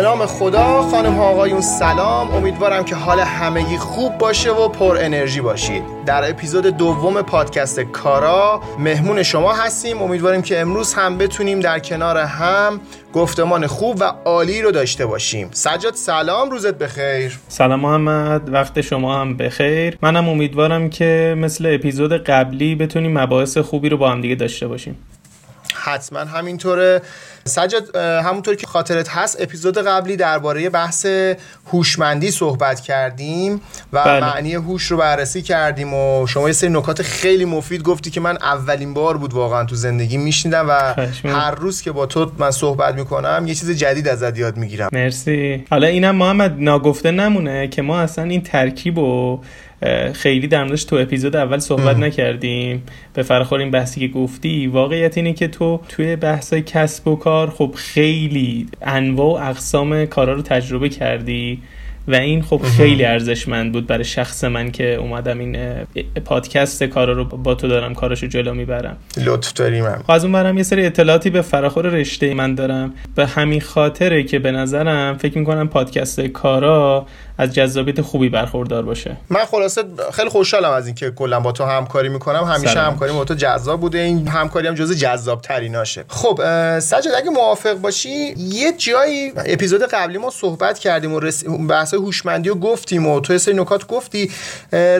به نام خدا خانم ها آقایون سلام. امیدوارم که حال همگی خوب باشه و پر انرژی باشید. در اپیزود دوم پادکست کارا مهمون شما هستیم. امیدواریم که امروز هم بتونیم در کنار هم گفتمان خوب و عالی رو داشته باشیم. سجاد سلام. روزت بخیر. سلام محمد. وقت شما هم بخیر. منم امیدوارم که مثل اپیزود قبلی بتونیم مباحث خوبی رو با هم دیگه داشته باشیم. حتما همینطوره. سجاد همونطور که خاطرت هست اپیزود قبلی درباره بحث هوشمندی صحبت کردیم و بله. معنی هوش رو بررسی کردیم و شما یه سری نکات خیلی مفید گفتی که من اولین بار بود واقعا تو زندگی میشنیدم و هر روز که با تو من صحبت می‌کنم یه چیز جدید ازت یاد می‌گیرم. مرسی. حالا اینم محمد ناگفته نمونه که ما اصلا این ترکیب و خیلی در موردش تو اپیزود اول صحبت نکردیم. به فرخور این بحثی که گفتی. واقعیت اینه که تو توی بحث کسب و کار خب خیلی انواع و اقسام کارا رو تجربه کردی. و این خب خیلی ارزشمند بود برای شخص من که اومدم این پادکست کارا رو با تو دارم کاراشو جلو می‌برم. لطف داریم هم. از اون برم یه سری اطلاعاتی به فراخور رشته من دارم. به همین خاطره که به نظرم فکر می‌کنم پادکست کارا از جذابیت خوبی برخوردار باشه. من خلاصه خیلی خوشحالم از اینکه کلا با تو همکاری می‌کنم. همیشه سلام. همکاری با تو جذاب بوده. این همکاری هم جزء جذاب تریناشه خب سجاد اگه موافق باشی یه جایی اپیزود قبلی ما صحبت کردیم و رس... بحث هوشمندی رو گفتیم و تو سری نکات گفتی.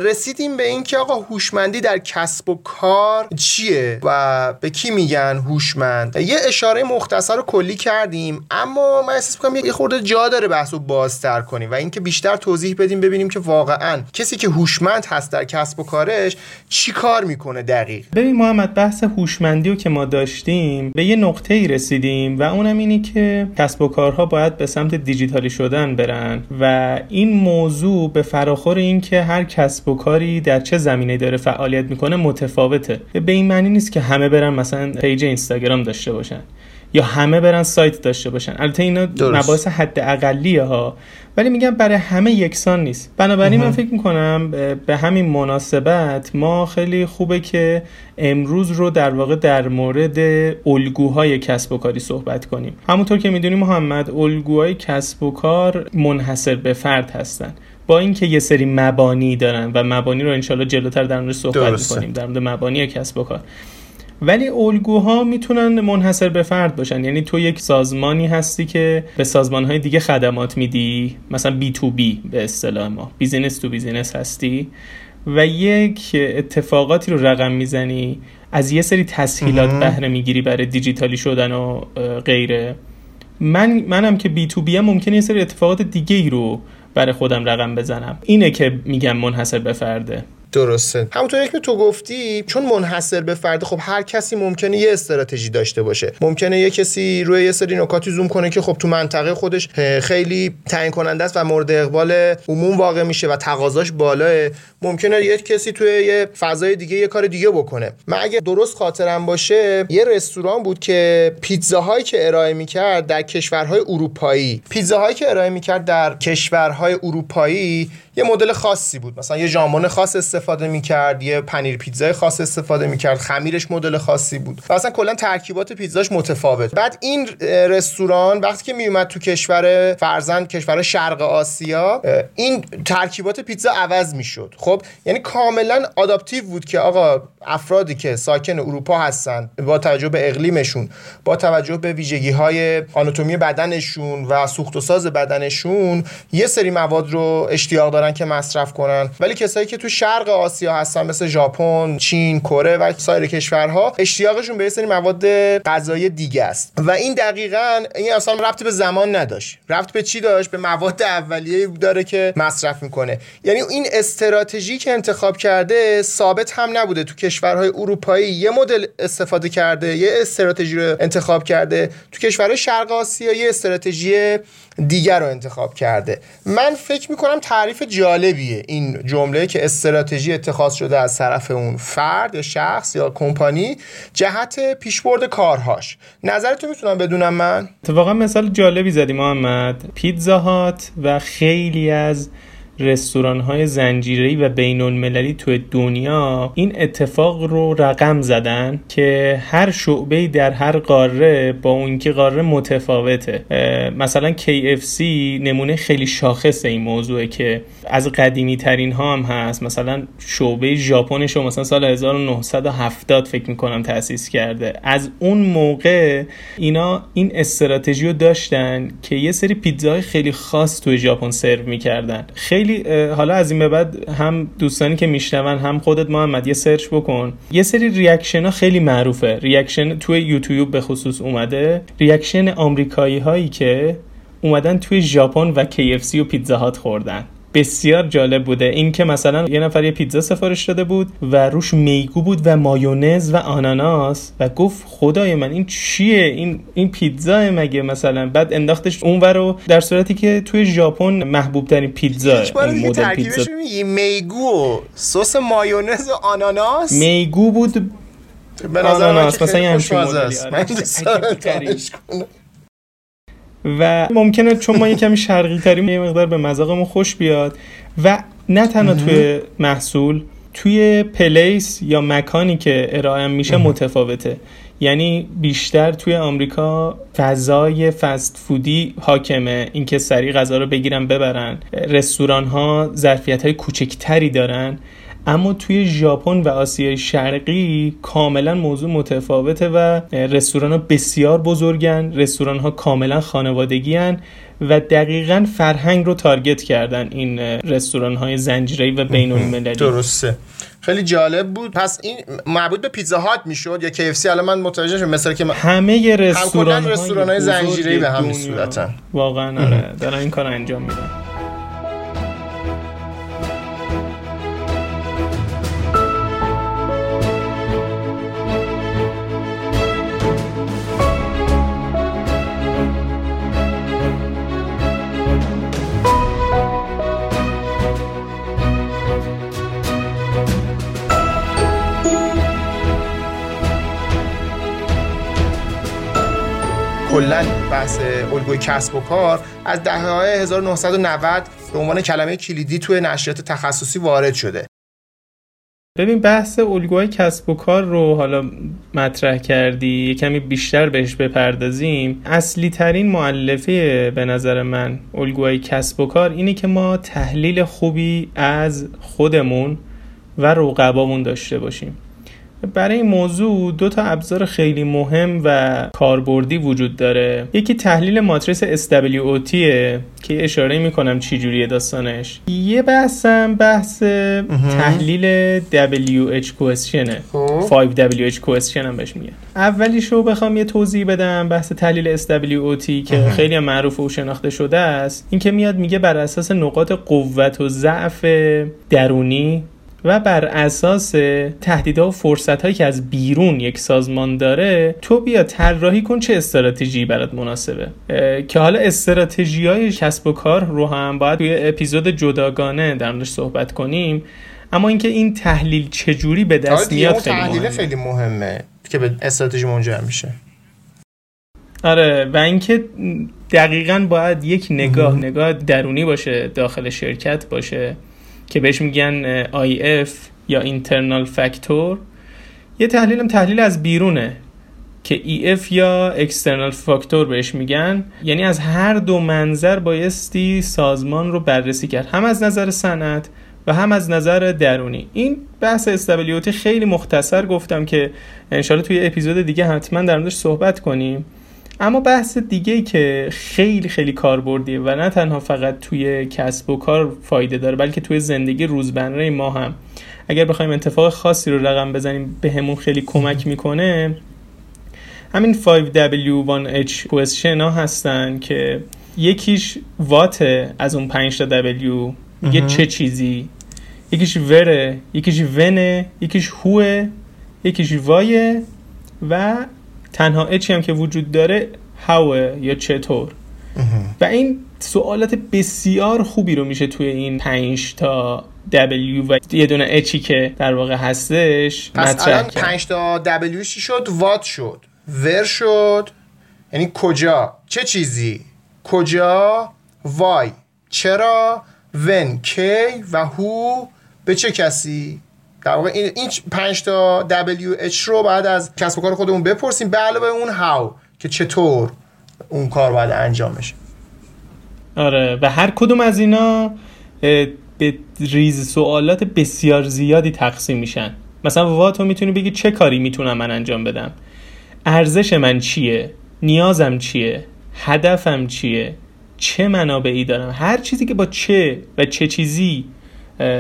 رسیدیم به اینکه آقا هوشمندی در کسب و کار چیه و به کی میگن هوشمند؟ یه اشاره مختصر رو کلی کردیم اما من احساس می‌کنم یه خورده جا داره بحث رو بازتر کنیم و اینکه بیشتر توضیح بدیم ببینیم که واقعا کسی که هوشمند هست در کسب و کارش چی کار می‌کنه دقیق. ببین محمد بحث هوشمندی رو که ما داشتیم به یه نقطه ای رسیدیم و اونم اینی که کسب و کارها باید به سمت دیجیتالی شدن برن و این موضوع به فراخور این که هر کسب و کاری در چه زمینه داره فعالیت می‌کنه متفاوته. به این معنی نیست که همه برن مثلا پیج اینستاگرام داشته باشن. یا همه برن سایت داشته باشن. البته اینا مباحث حد اقلیه ها. ولی میگم برای همه یکسان نیست. بنابراین من فکر می‌کنم به همین مناسبت ما خیلی خوبه که امروز رو در واقع در مورد الگوهای کسب و کاری صحبت کنیم. همونطور که می‌دونی محمد الگوهای کسب و کار منحصر به فرد هستن. با اینکه یه سری مبانی دارن و مبانی رو انشالله جلوتر در مورد صحبت می‌کنیم در مورد مبانی کسب و کار. ولی الگوها می‌تونن منحصر به فرد باشن. یعنی تو یک سازمانی هستی که به سازمانهای دیگه خدمات میدی مثلا B to B به اصطلاح ما. business to business هستی و یک اتفاقاتی رو رقم می‌زنی از یه سری تسهیلات بهره می‌گیری برای دیجیتالی شدن و غیره. من منم که بی تو بی ممکنه یه سری اتفاقات دیگه ای رو برای خودم رقم بزنم. اینه که میگم منحصر به فرده. درسته. همونطور که تو گفتی چون منحصر به فرد خب هر کسی ممکنه یه استراتژی داشته باشه. ممکنه یه کسی روی یه سری نکاتی زوم کنه که خب تو منطقه خودش خیلی تعیین کننده است و مورد اقبال عموم واقع میشه و تقاضاش بالاه. ممکنه یه کسی توی یه فضای دیگه یه کار دیگه بکنه. من اگه درست خاطرم باشه یه رستوران بود که پیتزاهایی که ارائه می‌کرد در کشورهای اروپایی پیتزاهایی که ارائه می‌کرد در کشورهای اروپایی یه مدل خاصی بود. مثلا یه ژامبون خاص استفاده می‌کرد یه پنیر پیتزای خاص استفاده می‌کرد خمیرش مدل خاصی بود. و اصلا کلا ترکیبات پیتزاش متفاوت. بعد این رستوران وقتی که میومد تو کشور فرزند کشور شرق آسیا این ترکیبات پیتزا عوض می‌شد. خب یعنی کاملا آداپتیو بود که آقا افرادی که ساکن اروپا هستن با توجه به اقلیمشون با توجه به ویژگی های آناتومی بدنشون و سوخت و ساز بدنشون یه سری مواد رو اشتیاق دارن که مصرف کنن. ولی کسایی که تو شرق آسیا هستن مثل ژاپن، چین، کره و سایر کشورها اشتیاقشون به سری مواد غذایی دیگه است. و این دقیقا این اصلا ربط به زمان نداشت. ربط به چی داشت؟ به مواد اولیه داره که مصرف می‌کنه. یعنی این استراتژی که انتخاب کرده ثابت هم نبوده. تو کشورهای اروپایی یه مدل استفاده کرده یه استراتژی رو انتخاب کرده. تو کشورهای شرق آسیا یه استراتژی دیگر رو انتخاب کرده. من فکر می‌کنم تعریف جالبیه این جمله که استراتژی اتخاذ شده از طرف اون فرد یا شخص یا کمپانی جهت پیشبرد کارهاش. نظرتو می‌تونم بدونم من؟ اتفاقا مثال جالبی زدی محمد. پیتزا هات و خیلی از رستوران های زنجیری و بین المللی توی دنیا این اتفاق رو رقم زدن که هر شعبه در هر قاره با اون که قاره متفاوته. مثلا KFC نمونه خیلی شاخص این موضوعه که از قدیمی ترین ها هم هست. مثلا شعبه ژاپنش رو مثلا سال 1970 فکر می‌کنم تاسیس کرده. از اون موقع اینا این استراتژی رو داشتن که یه سری پیتزاهای خیلی خاص توی ژاپن سرو می‌کردن. خیلی حالا از این به بعد هم دوستانی که میشنون هم خودت محمد یه search بکن. یه سری reaction ها خیلی معروفه. reaction توی یوتیوب به خصوص اومده. reaction آمریکایی هایی که اومدن توی ژاپن و KFC و Pizza Hut خوردن. بسیار جالب بوده. این که مثلا یه نفر یه پیتزا سفارش داده بود و روش میگو بود و مایونز و آناناس و گفت خدای من این چیه؟ این این پیتزا مگه مثلا؟ بعد انداختش اون رو در صورتی که توی ژاپن محبوب ترین پیتزا این مدل پیتزا. میگو سس مایونز و آناناس؟ میگو بود به آناناس مثلا یه همچین و ممکنه چون ما یه کمی شرقی تریم یه مقدار به مذاقمون خوش بیاد. و نه تنها توی محصول توی پلیس یا مکانی که ارائه میشه متفاوته. یعنی بیشتر توی آمریکا فضای فست فودی حاکمه. اینکه سریع غذا رو بگیرن ببرن. رستوران ها ظرفیت های کوچکتری دارن. اما توی ژاپن و آسیای شرقی کاملا موضوع متفاوته و رستوران ها بسیار بزرگن رستوران ها کاملا خانوادگی هن و دقیقا فرهنگ رو تارگت کردن این رستوران های زنجیری و بین المللی درسته. خیلی جالب بود. پس این مربوط به پیتزا هات می‌شد یا KFC الان من متوجه شدم مثلا که همه رستوران های زنجیری به همین صورتن. واقعا آره. دارن این کار انجام میدن. بحث الگوی کسب و کار از دهه های 1990 به عنوان کلمه کلیدی توی نشریات تخصصی وارد شده. ببین بحث الگوهای کسب و کار رو حالا مطرح کردی یه کمی بیشتر بهش بپردازیم. اصلی ترین معلفه به نظر من الگوهای کسب و کار اینه که ما تحلیل خوبی از خودمون و رقبامون داشته باشیم. برای این موضوع دو تا ابزار خیلی مهم و کاربردی وجود داره. یکی تحلیل ماتریس SWOT که اشاره می‌کنم چی جوریه داستانش. یه بحثم بحث تحلیل WH question 5WH question هم بهش میگن. اولیش رو بخوام یه توضیح بدم بحث تحلیل SWOT که خیلی معروف و شناخته شده است. این که میاد میگه بر اساس نقاط قوت و ضعف درونی و بر اساس تهدیدها و فرصت هایی که از بیرون یک سازمان داره تو بیا طراحی کن چه استراتژی برات مناسبه. که حالا استراتژی های کسب و کار رو هم باید توی اپیزود جداگانه در موردش صحبت کنیم. اما اینکه این تحلیل چجوری به دست میاد خیلی مهمه. خیلی مهمه که به استراتژی منجر میشه. آره و اینکه دقیقا باید یک نگاه نگاه درونی باشه داخل شرکت باشه. که بهش میگن IF یا اینترنال فاکتور. یه تحلیل هم تحلیل از بیرونه که EF یا اکسترنال فاکتور بهش میگن. یعنی از هر دو منظر بایستی سازمان رو بررسی کرد. هم از نظر صنعت و هم از نظر درونی. این بحث استابیلیتی خیلی مختصر گفتم که انشالله توی اپیزود دیگه حتما در موردش صحبت کنیم. اما بحث دیگه که خیلی خیلی کاربردیه و نه تنها فقط توی کسب و کار فایده داره بلکه توی زندگی روزمره ما هم. اگر بخوایم اتفاق خاصی رو رقم بزنیم به همون خیلی کمک می‌کنه همین 5W1H question ها هستن که یکیش وات از اون 5 تا W میگه چه چیزی؟ یکیش وره یکیش ونه یکیش هوه یکیش وایه و تنها اچی هم که وجود داره هاوه یا چطور. و این سوالات بسیار خوبی رو میشه توی این پنج تا W و یه دونه اچی که در واقع هستش پس الان پنج تا W چی شد؟ وات شد. ور شد. یعنی کجا؟ چه چیزی؟ کجا؟ وای. چرا؟ when کی؟ و هو؟ به چه کسی؟ در واقع این این 5 تا WH رو بعد از کسب و کار خودمون بپرسیم. به علاوه اون هاو که چطور اون کار باید انجام بشه. آره و هر کدوم از اینا به ریز سوالات بسیار زیادی تقسیم میشن. مثلا وا تو می‌تونی بگی چه کاری می‌تونم من انجام بدم؟ ارزش من چیه؟ نیازم چیه؟ هدفم چیه؟ چه منابعی دارم؟ هر چیزی که با چه و چه چیزی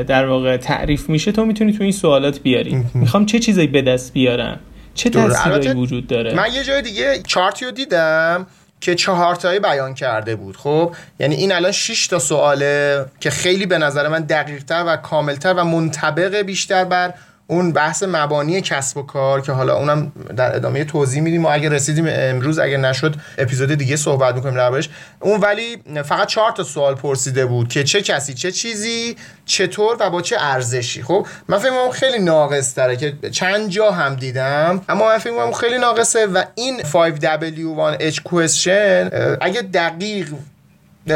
در واقع تعریف میشه تو می‌تونی تو این سوالات بیاری. می‌خوام چه چیزی به دست بیارم؟ چه تاثیری وجود داره؟ من یه جای دیگه چارتی رو دیدم که چهار تایی بیان کرده بود. خب یعنی این الان 6 تا سواله که خیلی به نظر من دقیقتر و کاملتر و منطبق بیشتر بر اون بحث مبانی کسب و کار که حالا اونم در ادامه توضیح میدیم و اگه رسیدیم امروز اگه نشد اپیزود دیگه صحبت می‌کنیم دربارش. اون ولی فقط چهار تا سوال پرسیده بود که چه کسی چه چیزی چطور و با چه ارزشی؟ خب من فکر خیلی ناقص تره که چند جا هم دیدم اما من فکر خیلی ناقصه و این 5W1H question اگه دقیق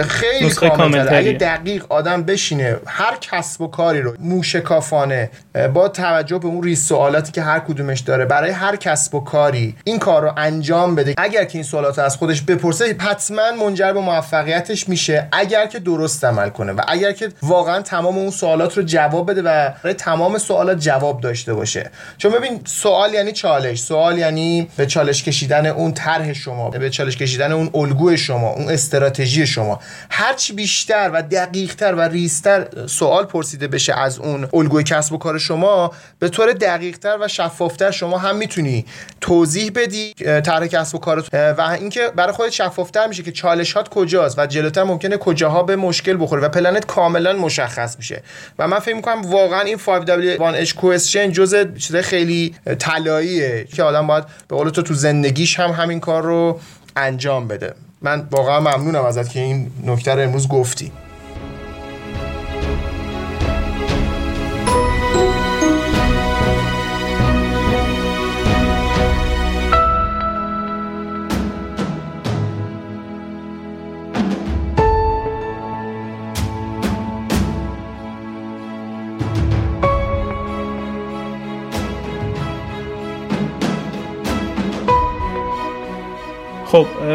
خیلی کامل اگه دقیق آدم بشینه هر کسب و کاری رو موشکافانه با توجه به اون ریس سوالاتی که هر کدومش داره برای هر کسب و کاری این کار رو انجام بده. اگر که این سوالات از خودش بپرسه حتما منجر به موفقیتش میشه. اگر که درست عمل کنه و اگر که واقعا تمام اون سوالات رو جواب بده و برای تمام سوالات جواب داشته باشه. چون ببین سوال یعنی چالش. سوال یعنی به چالش کشیدن اون طرح شما به چالش کشیدن اون الگوی شما اون استراتژی شما. هرچی بیشتر و دقیقتر و ریستر سوال پرسیده بشه از اون الگوی کسب و کار شما به طور دقیقتر و شفافتر شما هم می‌تونی توضیح بدی طرح کسب و کارت. و اینکه برای خودت شفافتر میشه که چالشات کجاست و جلوتر ممکنه کجاها به مشکل بخوره و پلنت کاملا مشخص میشه. و من فکر می‌کنم واقعا این 5W1H question جزء چیز خیلی طلاییه که آدم باید به قول تو تو زندگیش هم همین کار رو انجام بده. من واقعا ممنونم ازت که این نکته رو امروز گفتی.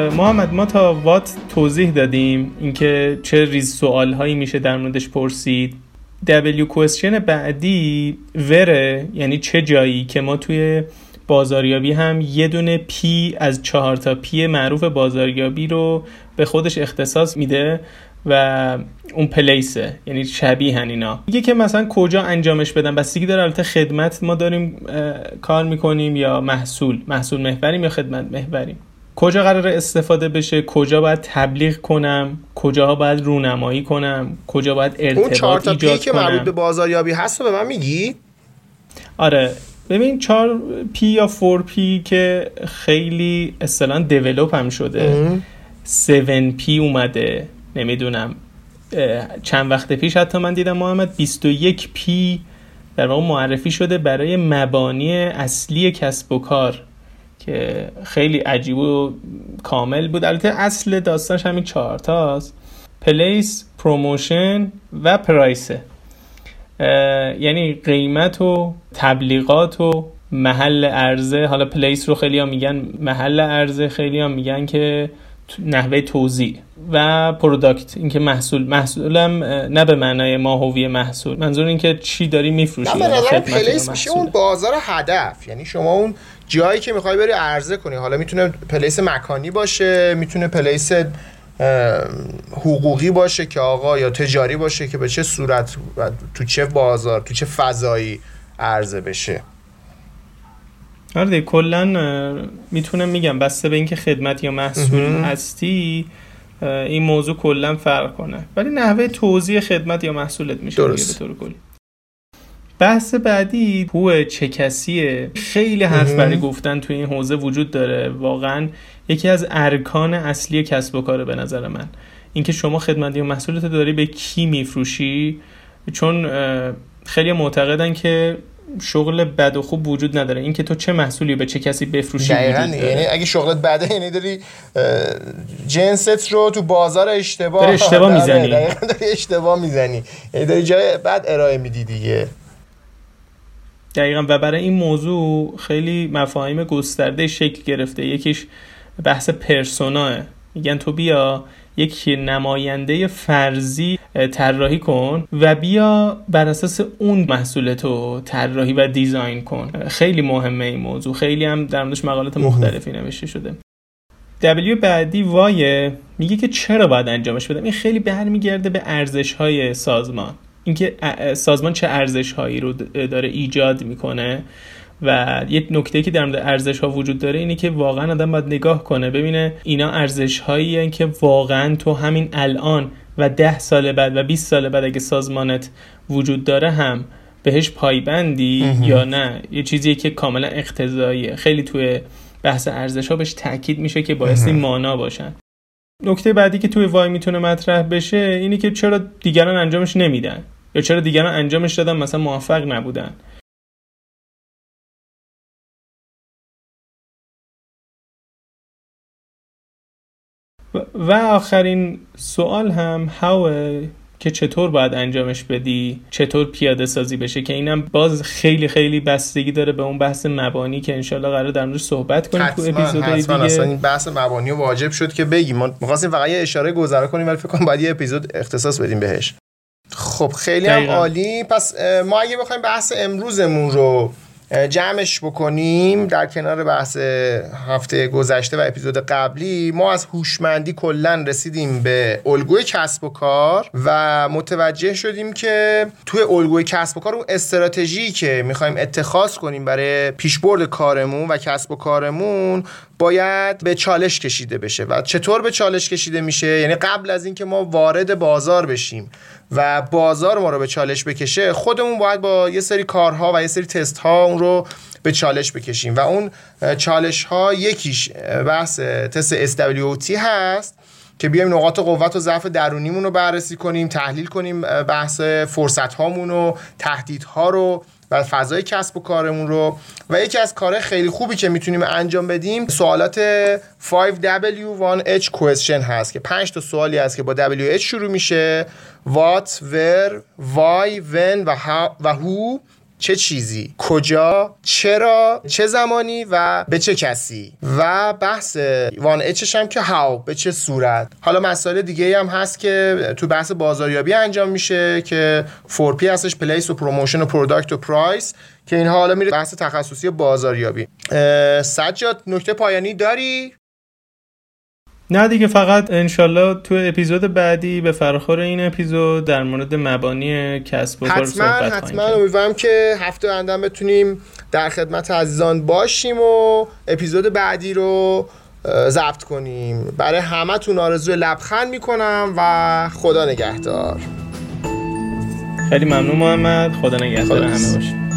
محمد ما تا what توضیح دادیم اینکه چه ریز سوال هایی میشه در موردش پرسید. W question بعدی where ه یعنی چه جایی که ما توی بازاریابی هم یه دونه P از چهار تا P معروف بازاریابی رو به خودش اختصاص میده و اون place ه یعنی شبیه اینا. میگه که مثلا کجا انجامش بدن بستگی داره البته خدمت ما داریم کار می‌کنیم یا محصول محصول محوریم یا خدمت محوریم. کجا قرار استفاده بشه کجا باید تبلیغ کنم کجاها باید رونمایی کنم کجا باید ارتباط اون چهار P که مربوط به بازاریابی هست به من میگی؟ آره. ببین 4 P یا 4 P که خیلی اصطلاحا develop هم شده. 7 P اومده. نمی‌دونم. چند وقت پیش حتی من دیدم محمد 21 P در واقع معرفی شده برای مبانی اصلی کسب و کار. که خیلی عجیب و کامل بود. البته اصل داستانش همین چهارتاست place promotion و price ه یعنی قیمت و تبلیغات و محل عرضه. حالا place رو خیلی میگن محل عرضه خیلی هم میگن که نحوه توزیع و product اینکه محصول محصولم نه به معنای ماهوی محصول. منظور اینکه چی داری میفروشی نه place میشه اون بازار هدف. یعنی شما اون جایی که می‌خوای بری عرضه کنی. حالا می‌تونه پلیس مکانی باشه می‌تونه پلیس حقوقی باشه که آقا یا تجاری باشه که به چه صورت تو چه بازار تو چه فضایی عرضه بشه. آره کلا می‌تونم میگم. بسته به اینکه خدمت یا محصول هستی این موضوع کلا فرق کنه. ولی نحوه توضیح خدمت یا محصولت میشه درست. به طور کلی. بحث بعدی هو چه کسیه خیلی حرف برای گفتن توی این حوزه وجود داره. واقعا یکی از ارکان اصلی کسب و کاره به نظر من. اینکه شما خدمت یا محصولت داری به کی میفروشی؟ چون خیلی معتقدن که شغل بد و خوب وجود نداره. اینکه تو چه محصولی به چه کسی بفروشی داره. یعنی اگه شغلت بده یعنی داری جنست رو تو بازار اشتباه داری اشتباه آره، می‌زنی. داری اشتباه می‌زنی. یعنی داری جای بد ارائه میدی دیگه. دقیقا و برای این موضوع خیلی مفاهیم گسترده شکل گرفته. یکیش بحث پرسوناه. میگن تو بیا یک نماینده فرضی طراحی کن و بیا بر اساس اون محصول تو طراحی و دیزاین کن. خیلی مهمه این موضوع. خیلی هم در موردش مقالات مختلفی نوشته شده. W بعدی وای میگه که چرا باید انجامش بدم؟ این خیلی برمیگرده به ارزش های سازمان. اینکه سازمان چه ارزش هایی رو داره ایجاد می‌کنه و یک نکته که در مورد ارزش ها وجود داره اینه که واقعا آدم باید نگاه کنه. ببینه اینا ارزش هایی که واقعا تو همین الان و ده سال بعد و 20 سال بعد اگه سازمانت وجود داره هم بهش پایبندی یا نه یه چیزیه که کاملا اقتضاییه. خیلی توی بحث ارزش ها بهش تاکید میشه که بایستی مانا باشن. نکته بعدی که توی وای می‌تونه مطرح بشه اینه که چرا دیگران انجامش نمیدن یا چرا دیگران انجامش دادن مثلا موفق نبودن. و آخرین سوال هم هاو که چطور باید انجامش بدی چطور پیاده سازی بشه که اینم باز خیلی خیلی بستگی داره به اون بحث مبانی که انشالله قرار در موردش صحبت کنیم تو اپیزودهای دیگه. اصلا این بحث مبانی واجب شد که بگیم. ما می‌خواستیم فقط یه اشاره گذرا کنیم ولی فکر کنم باید یه اپیزود اختصاص بدیم بهش. خب خیلی هم عالی. پس ما اگه بخوایم بحث امروزمون رو جمعش بکنیم در کنار بحث هفته گذشته و اپیزود قبلی ما از هوشمندی کلا رسیدیم به الگوی کسب و کار و متوجه شدیم که توی الگوی کسب و کار اون استراتژی که می‌خوایم اتخاذ کنیم برای پیشبرد کارمون و کسب و کارمون باید به چالش کشیده بشه. و چطور به چالش کشیده میشه؟ یعنی قبل از اینکه ما وارد بازار بشیم و بازار ما رو به چالش بکشه خودمون باید با یه سری کارها و یه سری تست ها اون رو به چالش بکشیم. و اون چالش ها یکیش بحث تست SWOT هست که بیایم نقاط قوت و ضعف درونیمون رو بررسی کنیم تحلیل کنیم بحث فرصت هامون و تهدیدها رو و فضای کسب و کارمون رو. و یکی از کارهای خیلی خوبی که می‌تونیم انجام بدیم سوالات 5W1H question هست که 5 تا سوالی هست که با WH شروع میشه. What, where, why, when و, how و who. چه چیزی؟ کجا؟ چرا؟ چه زمانی؟ و به چه کسی؟ و بحث one H ش هم که how به چه صورت؟ حالا مسائل دیگه هم هست که تو بحث بازاریابی انجام میشه که four P هستش place و promotion و product و price که اینها حالا میره بحث تخصصی بازاریابی. سجاد نکته پایانی داری؟ نه دیگه فقط انشالله تو اپیزود بعدی به فراخور این اپیزود در مورد مبانی کسب و کار صحبت حتما. امیدوارم که هفته اندم بتونیم در خدمت عزیزان باشیم و اپیزود بعدی رو ضبط کنیم. برای همه تون آرزوی لبخند می‌کنم و خدا نگهدار. خیلی ممنون محمد. خدا نگهدار همه باشیم